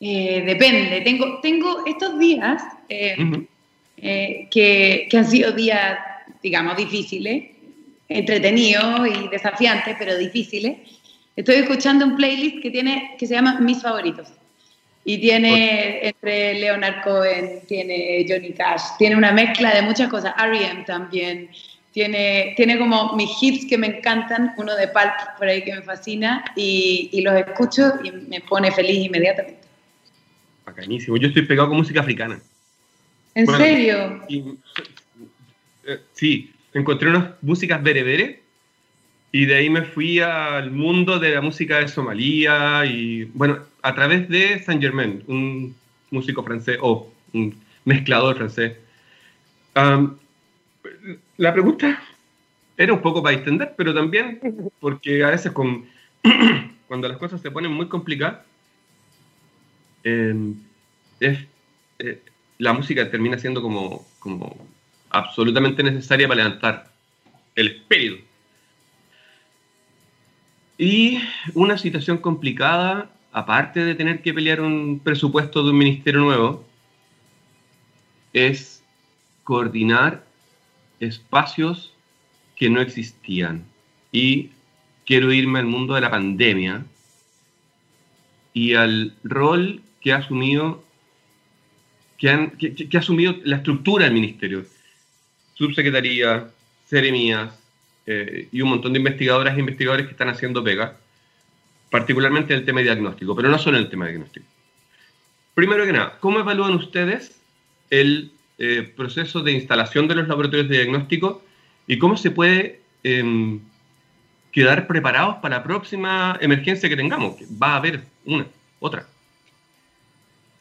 eh, depende. Tengo, tengo estos días eh, eh, que, que, han sido días, digamos, difíciles, entretenidos y desafiantes, pero difíciles. Estoy escuchando un playlist que, tiene, que se llama Mis Favoritos. Y tiene entre Leonard Cohen, tiene Johnny Cash, tiene una mezcla de muchas cosas, R.E.M. también, tiene, tiene como mis hits que me encantan, uno de Pulp por ahí que me fascina, y, y los escucho y me pone feliz inmediatamente. Bacanísimo, yo estoy pegado con música africana. ¿En serio? Eh, sí, encontré unas músicas bereberes y de ahí me fui al mundo de la música de Somalia y, bueno, a través de Saint Germain, un músico francés o un mezclador francés. la pregunta era un poco para extender, pero también (laughs) porque a veces con, (clears throat) cuando las cosas se ponen muy complicadas, em, es, eh, la música termina siendo como, como absolutamente necesaria para levantar el espíritu. Y una situación complicada, aparte de tener que pelear un presupuesto de un ministerio nuevo, es coordinar espacios que no existían. Y quiero irme al mundo de la pandemia y al rol que ha asumido, que, ha asumido la estructura del ministerio. Subsecretaría, seremías, eh, y un montón de investigadoras e investigadores que están haciendo pega, particularmente en el tema de diagnóstico, pero no solo en el tema de diagnóstico. Primero que nada, ¿cómo evalúan ustedes el eh, proceso de instalación de los laboratorios de diagnóstico y cómo se puede em, quedar preparados para la próxima emergencia que tengamos? Que va a haber una, otra.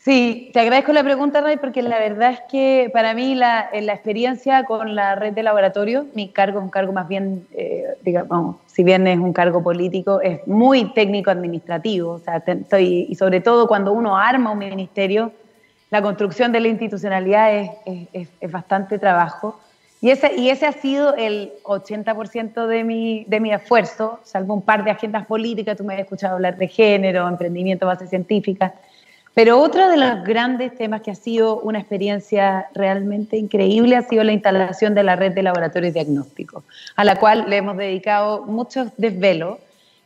Sí, te agradezco la pregunta, Ray, porque la verdad es que para mí la, la experiencia con la red de laboratorio, mi cargo es un cargo más bien, eh, digamos, si bien es un cargo político, es muy técnico-administrativo. O sea, estoy, y sobre todo cuando uno arma un ministerio, la construcción de la institucionalidad es, es, es bastante trabajo. Y ese, y ese ha sido el 80% de mi, de mi esfuerzo, salvo un par de agendas políticas, tú me has escuchado hablar de género, emprendimiento, base científica pero otro de los grandes temas que ha sido una experiencia realmente increíble ha sido la instalación de la red de laboratorios diagnósticos, a la cual le hemos dedicado muchos desvelos.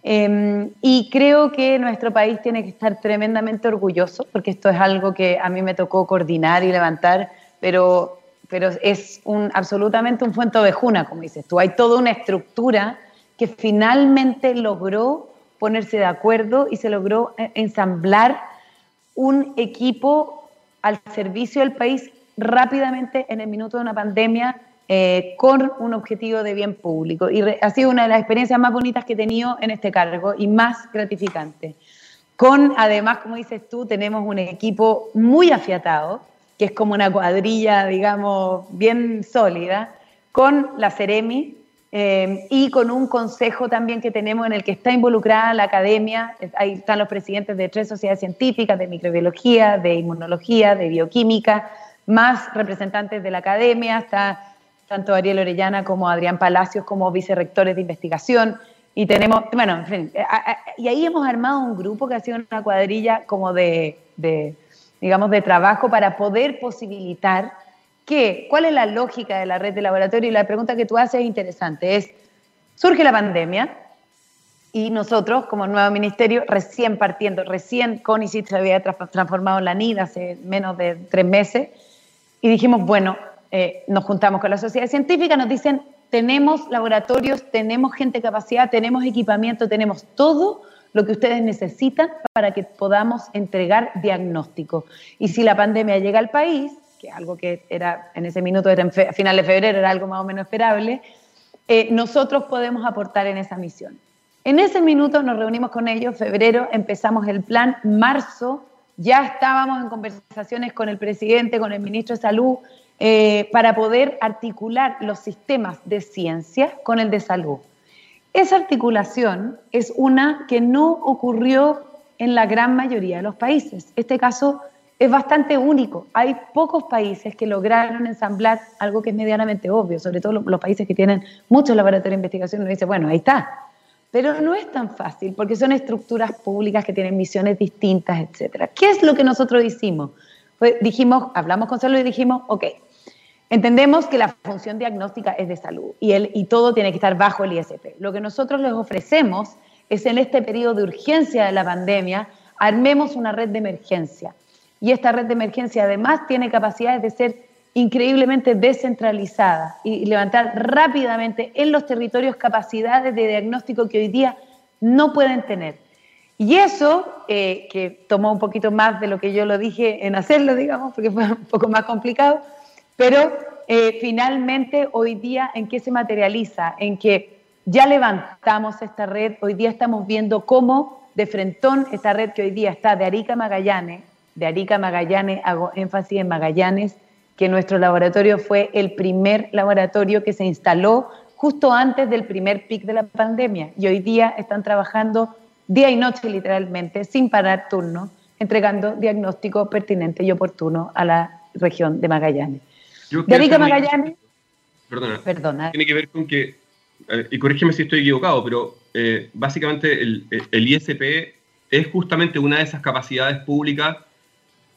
Em, y creo que nuestro país tiene que estar tremendamente orgulloso, porque esto es algo que a mí me tocó coordinar y levantar, pero pero es un, absolutamente un fuente ovejuna, como dices tú. Hay toda una estructura que finalmente logró ponerse de acuerdo y se logró eh, ensamblar un equipo al servicio del país rápidamente en el minuto de una pandemia eh, con un objetivo de bien público. Y ha sido una de las experiencias más bonitas que he tenido en este cargo y más gratificante. Con, además, como dices tú, tenemos un equipo muy afiatado, que es como una cuadrilla, digamos, bien sólida, con la Ceremi eh, y con un consejo también que tenemos en el que está involucrada la academia. Ahí están los presidentes de tres sociedades científicas, de microbiología, de inmunología, de bioquímica, más representantes de la academia, está tanto Ariel Orellana como Adrián Palacios como vicerrectores de investigación. Y tenemos, bueno, en fin, y ahí hemos armado un grupo que ha sido una cuadrilla como de digamos, de trabajo para poder posibilitar que, ¿cuál es la lógica de la red de laboratorio? Y la pregunta que tú haces es interesante, es, surge la pandemia y nosotros, como nuevo ministerio, recién partiendo, recién CONICIT se había transformado en la NID hace menos de tres meses, y dijimos, bueno, eh, nos juntamos con la sociedad científica, nos dicen, tenemos laboratorios, tenemos gente capacidad, tenemos equipamiento, tenemos todo lo que ustedes necesitan para que podamos entregar diagnóstico. Y si la pandemia llega al país, que algo que era en ese minuto, era a final de febrero, era algo más o menos esperable, eh, nosotros podemos aportar en esa misión. En ese minuto nos reunimos con ellos, febrero empezamos el plan, marzo ya estábamos en conversaciones con el presidente, con el ministro de Salud, eh, para poder articular los sistemas de ciencia con el de salud. Esa articulación es una que no ocurrió en la gran mayoría de los países. Este caso es bastante único. Hay pocos países que lograron ensamblar algo que es medianamente obvio, sobre todo los países que tienen muchos laboratorios de investigación. Uno dice, bueno, ahí está. Pero no es tan fácil porque son estructuras públicas que tienen misiones distintas, etc. ¿Qué es lo que nosotros hicimos? Pues dijimos, hablamos con salud y dijimos, ok, Entendemos que la función diagnóstica es de salud y, el, y todo tiene que estar bajo el ISP. Lo que nosotros les ofrecemos es en este periodo de urgencia de la pandemia, armemos una red de emergencia. Y esta red de emergencia además tiene capacidades de ser increíblemente descentralizada y levantar rápidamente en los territorios capacidades de diagnóstico que hoy día no pueden tener. Y eso, eh, que tomó un poquito más de lo que yo lo dije en hacerlo, digamos, porque fue un poco más complicado, pero eh, finalmente hoy día, ¿en qué se materializa? En que ya levantamos esta red, hoy día estamos viendo cómo de frentón esta red que hoy día está de Arica Magallanes, de Arica Magallanes, hago énfasis en Magallanes, que nuestro laboratorio fue el primer laboratorio que se instaló justo antes del primer pic de la pandemia. Y hoy día están trabajando día y noche literalmente, sin parar turno, entregando diagnóstico pertinente y oportuno a la región de Magallanes. Arica Magallanes. Perdona, Tiene que ver con que, y corrígeme si estoy equivocado, pero eh, básicamente el, ISP es justamente una de esas capacidades públicas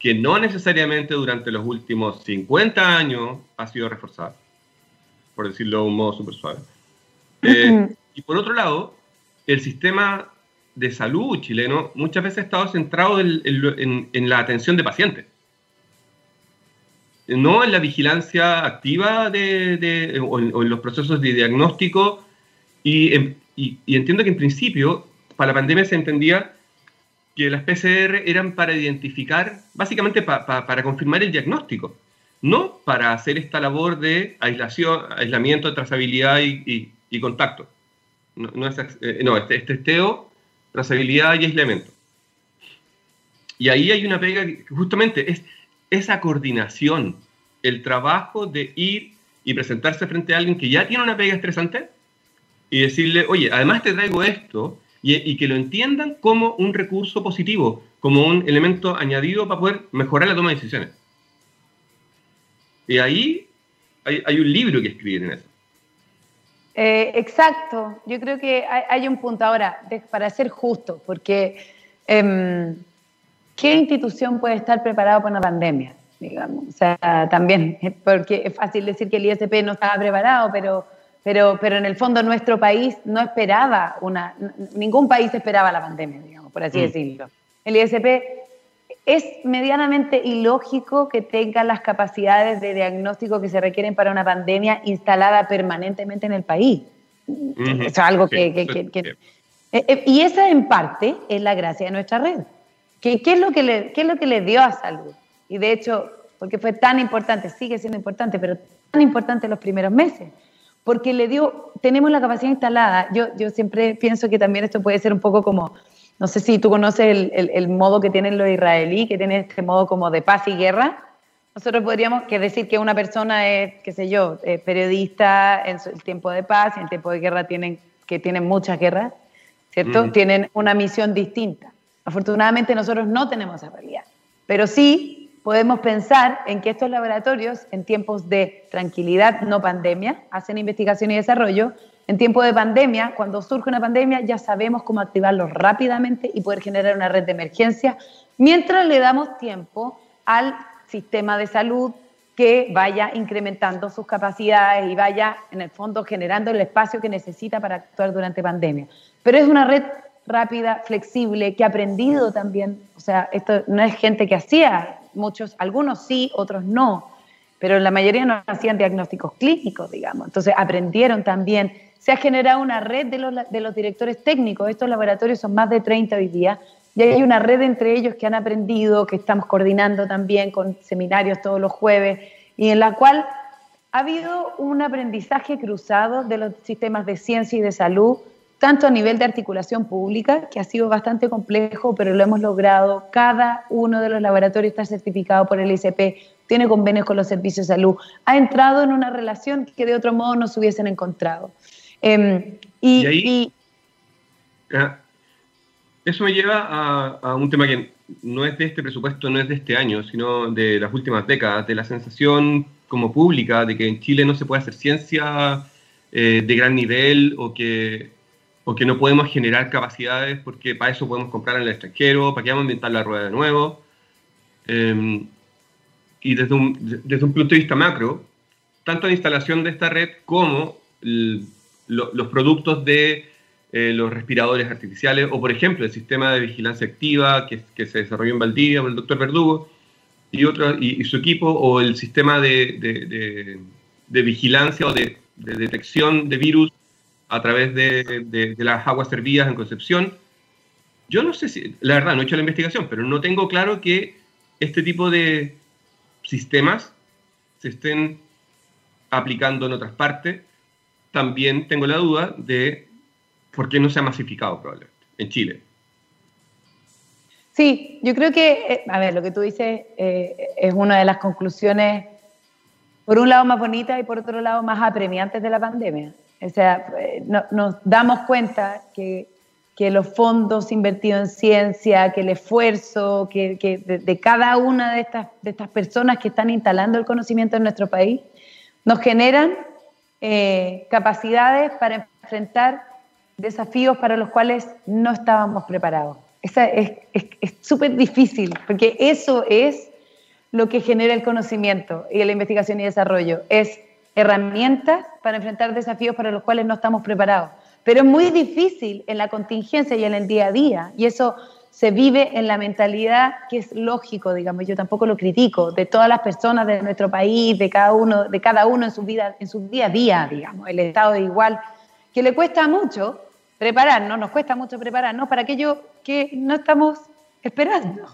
que no necesariamente durante los últimos 50 años ha sido reforzada, por decirlo de un modo súper suave. Eh, y por otro lado, el sistema de salud chileno muchas veces ha estado centrado en la atención de pacientes no en la vigilancia activa de, o, en, los procesos de diagnóstico. Em, y, entiendo que en principio, para la pandemia se entendía que las PCR eran para identificar, básicamente para confirmar el diagnóstico, no para hacer esta labor de aislación, aislamiento, trazabilidad y, contacto. No, no, es, eh, no este, este testeo, trazabilidad y aislamiento. Y ahí hay una pega que justamente es esa coordinación, el trabajo de ir y presentarse frente a alguien que ya tiene una pega estresante y decirle, oye, además te traigo esto y, que lo entiendan como un recurso positivo, como un elemento añadido para poder mejorar la toma de decisiones. Y ahí hay, un libro que escribir en eso. Eh, exacto, yo creo que hay, un punto ahora, para ser justo, porque em, ¿qué institución puede estar preparada para una pandemia? Digamos? O sea, también, porque es fácil decir que el ISP no estaba preparado, pero, pero, pero en el fondo nuestro país no esperaba una, ningún país esperaba la pandemia, digamos, por así mm. decirlo. El ISP es medianamente ilógico que tenga las capacidades de diagnóstico que se requieren para una pandemia instalada permanentemente en el país. Eso es algo que... Eh, eh, y esa en parte es la gracia de nuestra red. ¿Qué, qué es lo que le, ¿Qué es lo que le dio a salud? Y de hecho, porque fue tan importante, sigue siendo importante, pero tan importante los primeros meses, porque le dio, tenemos la capacidad instalada. Yo, yo siempre pienso que también esto puede ser un poco como no sé si tú conoces el, el, modo que tienen los israelíes, que tienen este modo como de paz y guerra. Nosotros podríamos que decir que una persona es, qué sé yo, periodista en el tiempo de paz y en el tiempo de guerra tienen, que tienen muchas guerras, ¿cierto? Tienen una misión distinta. Afortunadamente nosotros no tenemos esa realidad, pero sí podemos pensar en que estos laboratorios, en tiempos de tranquilidad, no pandemia, hacen investigación y desarrollo, en tiempo de pandemia, cuando surge una pandemia, ya sabemos cómo activarlo rápidamente y poder generar una red de emergencia, mientras le damos tiempo al sistema de salud que vaya incrementando sus capacidades y vaya, en el fondo, generando el espacio que necesita para actuar durante pandemia. Pero es una red rápida, flexible, que ha aprendido también, o sea, esto no es gente que hacía, muchos, algunos sí, otros no, pero la mayoría no hacían diagnósticos clínicos, digamos. Entonces aprendieron también se ha generado una red de los, de los directores técnicos. Estos laboratorios son más de 30 hoy día. Y hay una red entre ellos que han aprendido, que estamos coordinando también con seminarios todos los jueves, y en la cual ha habido un aprendizaje cruzado de los sistemas de ciencia y de salud, tanto a nivel de articulación pública, que ha sido bastante complejo, pero lo hemos logrado. Cada uno de los laboratorios está certificado por el ICP, tiene convenios con los servicios de salud, ha entrado en una relación que de otro modo no se hubiesen encontrado. Em, y, ahí, ah, eso me lleva a, un tema que no es de este presupuesto, no es de este año, sino de las últimas décadas, de la sensación como pública de que en Chile no se puede hacer ciencia eh, de gran nivel o que, o que no podemos generar capacidades porque para eso podemos comprar en el extranjero, para que vamos a inventar la rueda de nuevo. Em, y desde un, desde un punto de vista macro, tanto la instalación de esta red como el, los productos de eh, los respiradores artificiales, o por ejemplo el sistema de vigilancia activa que, que se desarrolló en Valdivia por el doctor Verdugo y, otro, y, su equipo, o el sistema de, de, de, vigilancia o de, detección de virus a través de, las aguas servidas en Concepción. Yo no sé si, la verdad, no he hecho la investigación, pero no tengo claro que este tipo de sistemas se estén aplicando en otras partes también tengo la duda de por qué no se ha masificado probablemente en Chile. Sí, yo creo que, eh, a ver, lo que tú dices eh, es una de las conclusiones, por un lado más bonitas y por otro lado más apremiantes de la pandemia. O sea, eh, nos damos cuenta que, que, los fondos invertidos en ciencia, que el esfuerzo que, que de, de, cada una de estas, de estas personas que están instalando el conocimiento en nuestro país, nos generan eh, capacidades para enfrentar desafíos para los cuales no estábamos preparados. Esa es súper difícil, porque eso es lo que genera el conocimiento y la investigación y desarrollo. Es herramientas para enfrentar desafíos para los cuales no estamos preparados. Pero es muy difícil en la contingencia y en el día a día. Y eso se vive en la mentalidad que es lógico, digamos, yo tampoco lo critico, de todas las personas de nuestro país, de cada uno, de cada uno en su vida, en su día a día, digamos, el Estado es igual, que le cuesta mucho prepararnos, nos cuesta mucho prepararnos para aquello que no estamos esperando.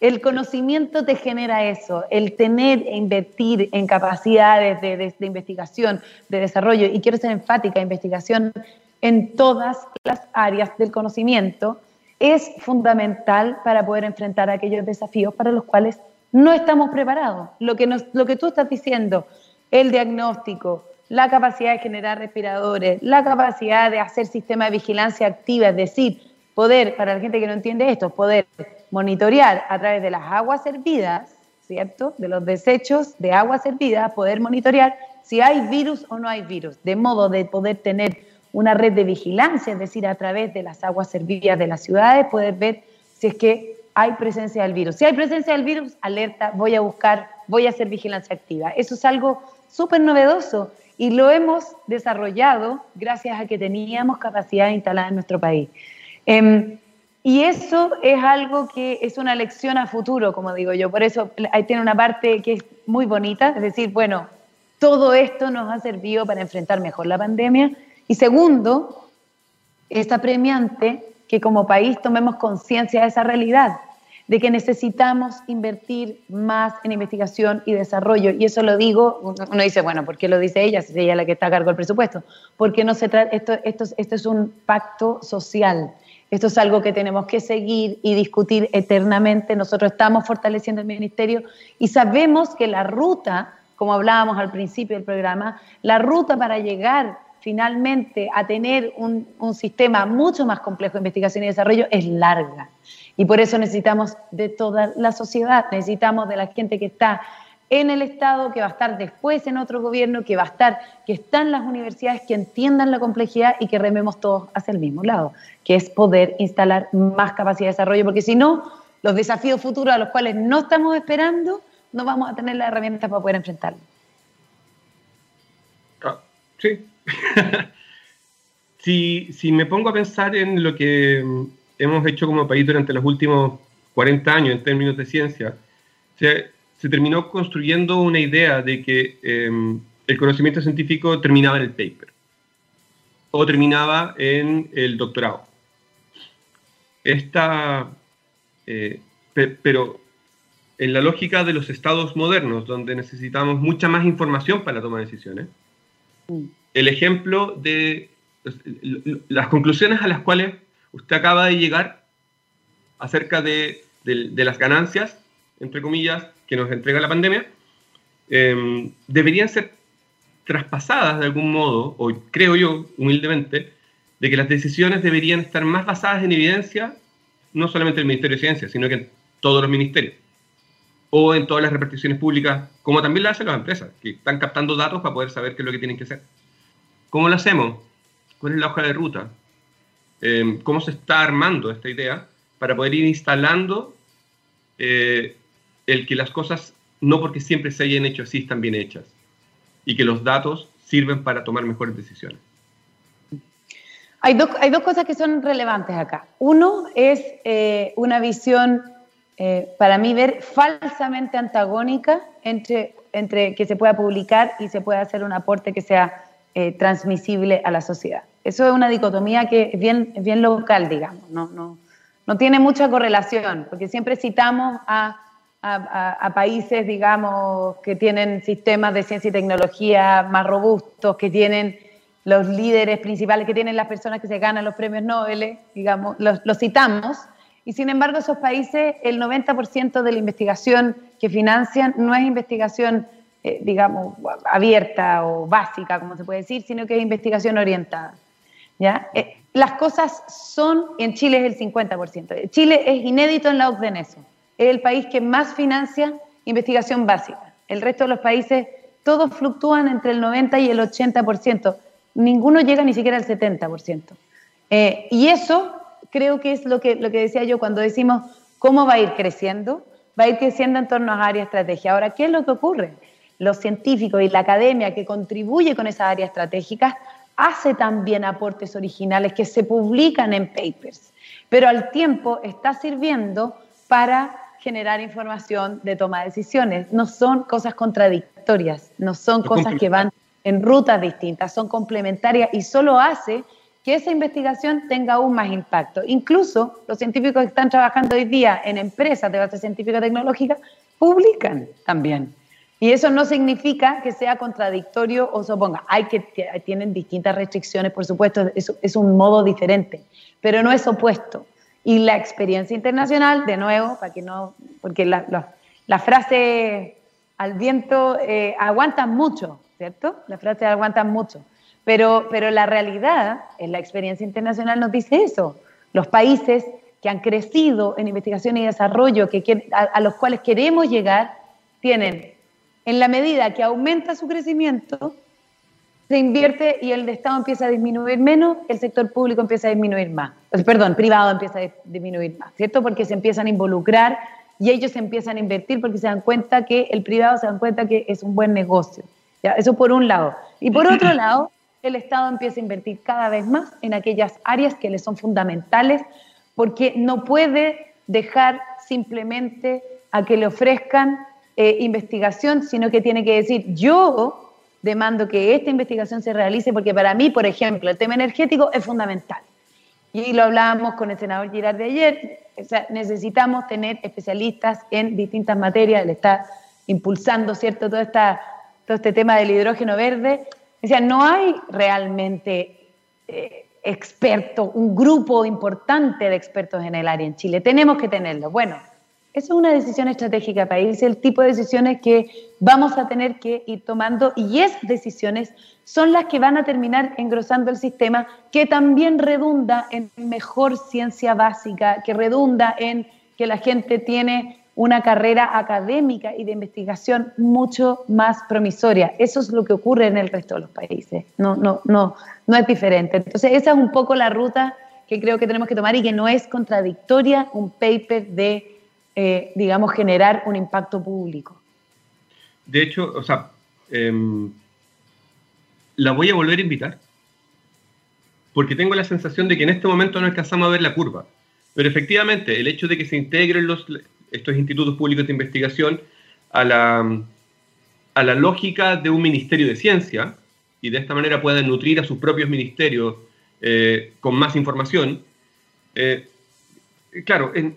El conocimiento te genera eso, el tener e invertir en capacidades de, investigación, de desarrollo, y quiero ser enfática, investigación en todas las áreas del conocimiento, es fundamental para poder enfrentar aquellos desafíos para los cuales no estamos preparados. Lo que, lo que tú estás diciendo, el diagnóstico, la capacidad de generar respiradores, la capacidad de hacer sistema de vigilancia activa, es decir, poder, para la gente que no entiende esto, poder monitorear a través de las aguas servidas, ¿cierto? De los desechos de agua servida, poder monitorear si hay virus o no hay virus, de modo de poder tener una red de vigilancia, es decir, a través de las aguas servidas de las ciudades, poder ver si es que hay presencia del virus. Si hay presencia del virus, alerta, voy a buscar, voy a hacer vigilancia activa. Eso es algo súper novedoso y lo hemos desarrollado gracias a que teníamos capacidad instalada en nuestro país. Em, Y eso es algo que es una lección a futuro, como digo yo. Por eso ahí tiene una parte que es muy bonita, es decir, bueno, todo esto nos ha servido para enfrentar mejor la pandemia. Y segundo, está premiante que como país tomemos conciencia de esa realidad, de que necesitamos invertir más en investigación y desarrollo. Y eso lo digo, uno dice, bueno, ¿por qué lo dice ella si es ella la que está a cargo del presupuesto? Porque no se trata, esto, esto, esto es un pacto social esto es algo que tenemos que seguir y discutir eternamente. Nosotros estamos fortaleciendo el ministerio y sabemos que la ruta, como hablábamos al principio del programa, la ruta para llegar finalmente a tener un, sistema mucho más complejo de investigación y desarrollo es larga. Y por eso necesitamos de toda la sociedad, necesitamos de la gente que está en el Estado, que va a estar después en otro gobierno, que va a estar, que están las universidades, que entiendan la complejidad y que rememos todos hacia el mismo lado, que es poder instalar más capacidad de desarrollo, porque si no, los desafíos futuros a los cuales no estamos esperando, no vamos a tener las herramientas para poder enfrentarlos. Ah, sí. (laughs) si, si me pongo a pensar en lo que hemos hecho como país durante los últimos 40 años en términos de ciencia, se terminó construyendo una idea de que em, el conocimiento científico terminaba en el paper o terminaba en el doctorado. Esta, eh, pero en la lógica de los estados modernos, donde necesitamos mucha más información para tomar decisiones, mm. el ejemplo de las conclusiones a las cuales usted acaba de llegar acerca de, de las ganancias, entre comillas, que nos entrega la pandemia, em, deberían ser traspasadas de algún modo, o creo yo, humildemente, de que las decisiones deberían estar más basadas en evidencia, no solamente en el Ministerio de Ciencia, sino que en todos los ministerios, o en todas las reparticiones públicas, como también lo hacen las empresas, que están captando datos para poder saber qué es lo que tienen que hacer. ¿Cómo lo hacemos? ¿Cuál es la hoja de ruta? Em, ¿Cómo se está armando esta idea para poder ir instalando eh, el que las cosas, no porque siempre se hayan hecho así, están bien hechas. Y que los datos sirven para tomar mejores decisiones. Hay dos, hay dos cosas que son relevantes acá. Uno es eh, una visión, eh, para mí, ver falsamente antagónica entre, entre que se pueda publicar y se pueda hacer un aporte que sea eh, transmisible a la sociedad. Eso es una dicotomía que es bien, bien local, digamos, no, no, no tiene mucha correlación, porque siempre citamos a a, países, digamos, que tienen sistemas de ciencia y tecnología más robustos, que tienen los líderes principales, que tienen las personas que se ganan los premios Nobel, digamos, los, citamos, y sin embargo esos países, el 90% de la investigación que financian no es investigación, eh, digamos, abierta o básica, como se puede decir, sino que es investigación orientada. ¿ya? Eh, las cosas son, en Chile es el 50%. Chile es inédito en la OCDE en eso es el país que más financia investigación básica. El resto de los países, todos fluctúan entre el 90 y el 80%. Ninguno llega ni siquiera al 70%. Eh, y eso creo que es lo que, lo que decía yo cuando decimos cómo va a ir creciendo. Va a ir creciendo en torno a áreas de estrategia. Ahora, ¿qué es lo que ocurre? Los científicos y la academia que contribuye con esas áreas estratégicas hace también aportes originales que se publican en papers, pero al tiempo está sirviendo para generar información de toma de decisiones. No son cosas contradictorias, no son cosas que van en rutas distintas, son complementarias y solo hace que esa investigación tenga aún más impacto. Incluso los científicos que están trabajando hoy día en empresas de base científica tecnológica publican también. Y eso no significa que sea contradictorio o se oponga. Hay que tienen distintas restricciones, por supuesto, es, es un modo diferente, pero no es opuesto. Y la experiencia internacional, de nuevo, para que no, porque la, frase al viento eh, aguantan mucho, ¿cierto? La frase aguantan mucho. Pero, pero la realidad, en la experiencia internacional nos dice eso. Los países que han crecido en investigación y desarrollo, que, a los cuales queremos llegar, tienen, en la medida que aumenta su crecimiento, se invierte y el Estado empieza a disminuir menos, el sector público empieza a disminuir más. Perdón, privado empieza a disminuir más, ¿cierto? Porque se empiezan a involucrar y ellos se empiezan a invertir porque se dan cuenta que el privado se dan cuenta que es un buen negocio. ¿ya? Eso por un lado. Y por otro (clears throat) lado, el Estado empieza a invertir cada vez más en aquellas áreas que le son fundamentales porque no puede dejar simplemente a que le ofrezcan eh, investigación, sino que tiene que decir, yo demando que esta investigación se realice porque para mí, por ejemplo, el tema energético es fundamental. Y lo hablábamos con el senador Girard de ayer, necesitamos tener especialistas en distintas materias, él está impulsando, ¿cierto?, todo, este tema del hidrógeno verde. O no hay realmente eh, expertos, un grupo importante de expertos en el área en Chile. Tenemos que tenerlo. Bueno, eso es una decisión estratégica país, el tipo de decisiones que vamos a tener que ir tomando y esas decisiones son las que van a terminar engrosando el sistema, que también redunda en mejor ciencia básica, que redunda en que la gente tiene una carrera académica y de investigación mucho más promisoria. Eso es lo que ocurre en el resto de los países. No, no, no, no es diferente. Entonces, esa es un poco la ruta que creo que tenemos que tomar y que no es contradictoria un paper de eh, digamos, generar un impacto público. De hecho, o sea, em, la voy a volver a invitar, porque tengo la sensación de que en este momento no alcanzamos a ver la curva. Pero efectivamente, el hecho de que se integren estos institutos públicos de investigación a la, a la lógica de un ministerio de ciencia, y de esta manera puedan nutrir a sus propios ministerios eh, con más información, eh, claro, en,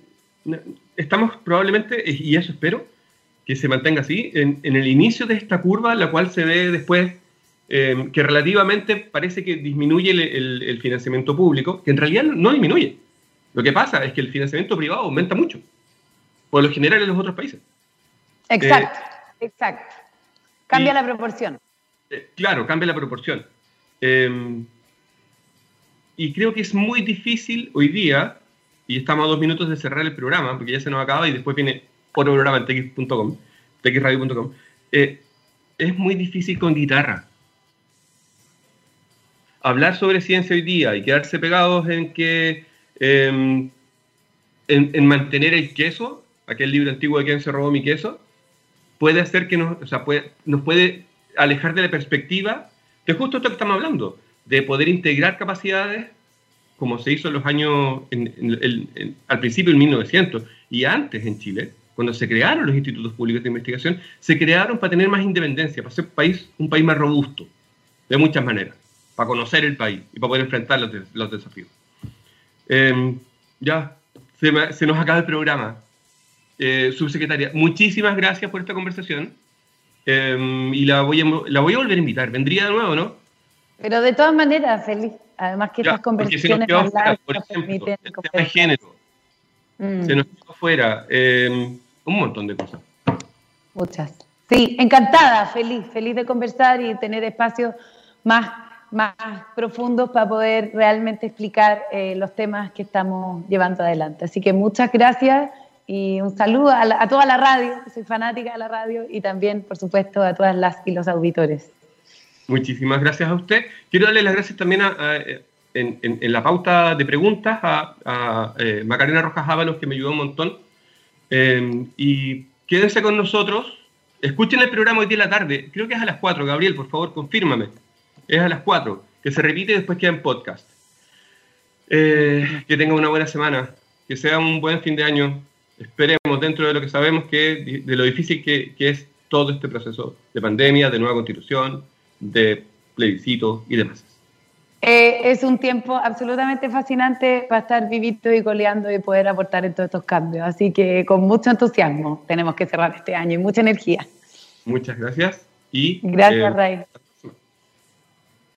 estamos probablemente, y eso espero, que se mantenga así, en, el inicio de esta curva, la cual se ve después eh, que relativamente parece que disminuye el, financiamiento público, que en realidad no disminuye. Lo que pasa es que el financiamiento privado aumenta mucho, por lo general en los otros países. Exacto, eh, exacto. Cambia la proporción. Eh, claro, cambia la proporción. y creo que es muy difícil hoy día y estamos a dos minutos de cerrar el programa, porque ya se nos acaba y después viene otro programa en tx.com. Eh, es muy difícil con guitarra. Hablar sobre ciencia hoy día y quedarse pegados en que em, en, mantener el queso, aquel libro antiguo de quién se robó mi queso, puede hacer que nos, o sea, puede, nos puede alejar de la perspectiva de justo esto que estamos hablando, de poder integrar capacidades como se hizo en los años, al principio del 1900 y antes en Chile, cuando se crearon los institutos públicos de investigación, se crearon para tener más independencia, para ser país, un país más robusto, de muchas maneras, para conocer el país y para poder enfrentar los, desafíos. Em, ya, se, nos acaba el programa. Eh, subsecretaria, muchísimas gracias por esta conversación em, y la voy, a, la voy a volver a invitar. ¿Vendría de nuevo, no? Pero de todas maneras, feliz. Además que estas conversaciones online por ejemplo, el género, mm. se nos quedó fuera em, un montón de cosas. Muchas. Sí, encantada, feliz, feliz de conversar y tener espacios más, más profundos para poder realmente explicar eh, los temas que estamos llevando adelante. Así que muchas gracias y un saludo a, a toda la radio, soy fanática de la radio, y también, por supuesto, a todas las y los auditores. Muchísimas gracias a usted. Quiero darle las gracias también en, la pauta de preguntas a, eh, Macarena Rojas Ábalos, que me ayudó un montón. Em, y quédense con nosotros. Escuchen el programa hoy día en la tarde. Creo que es a las 4. Gabriel, por favor, confírmame. Es a las 4. Que se repite y después queda en podcast. Eh, que tengan una buena semana. Que sea un buen fin de año. Esperemos, dentro de lo que sabemos, que de lo difícil que es todo este proceso de pandemia, de nueva constitución, de plebiscito y demás. Eh, es un tiempo absolutamente fascinante para estar vivito y coleando y poder aportar en todos estos cambios. Así que con mucho entusiasmo tenemos que cerrar este año y mucha energía. Muchas gracias y gracias, eh, Ray.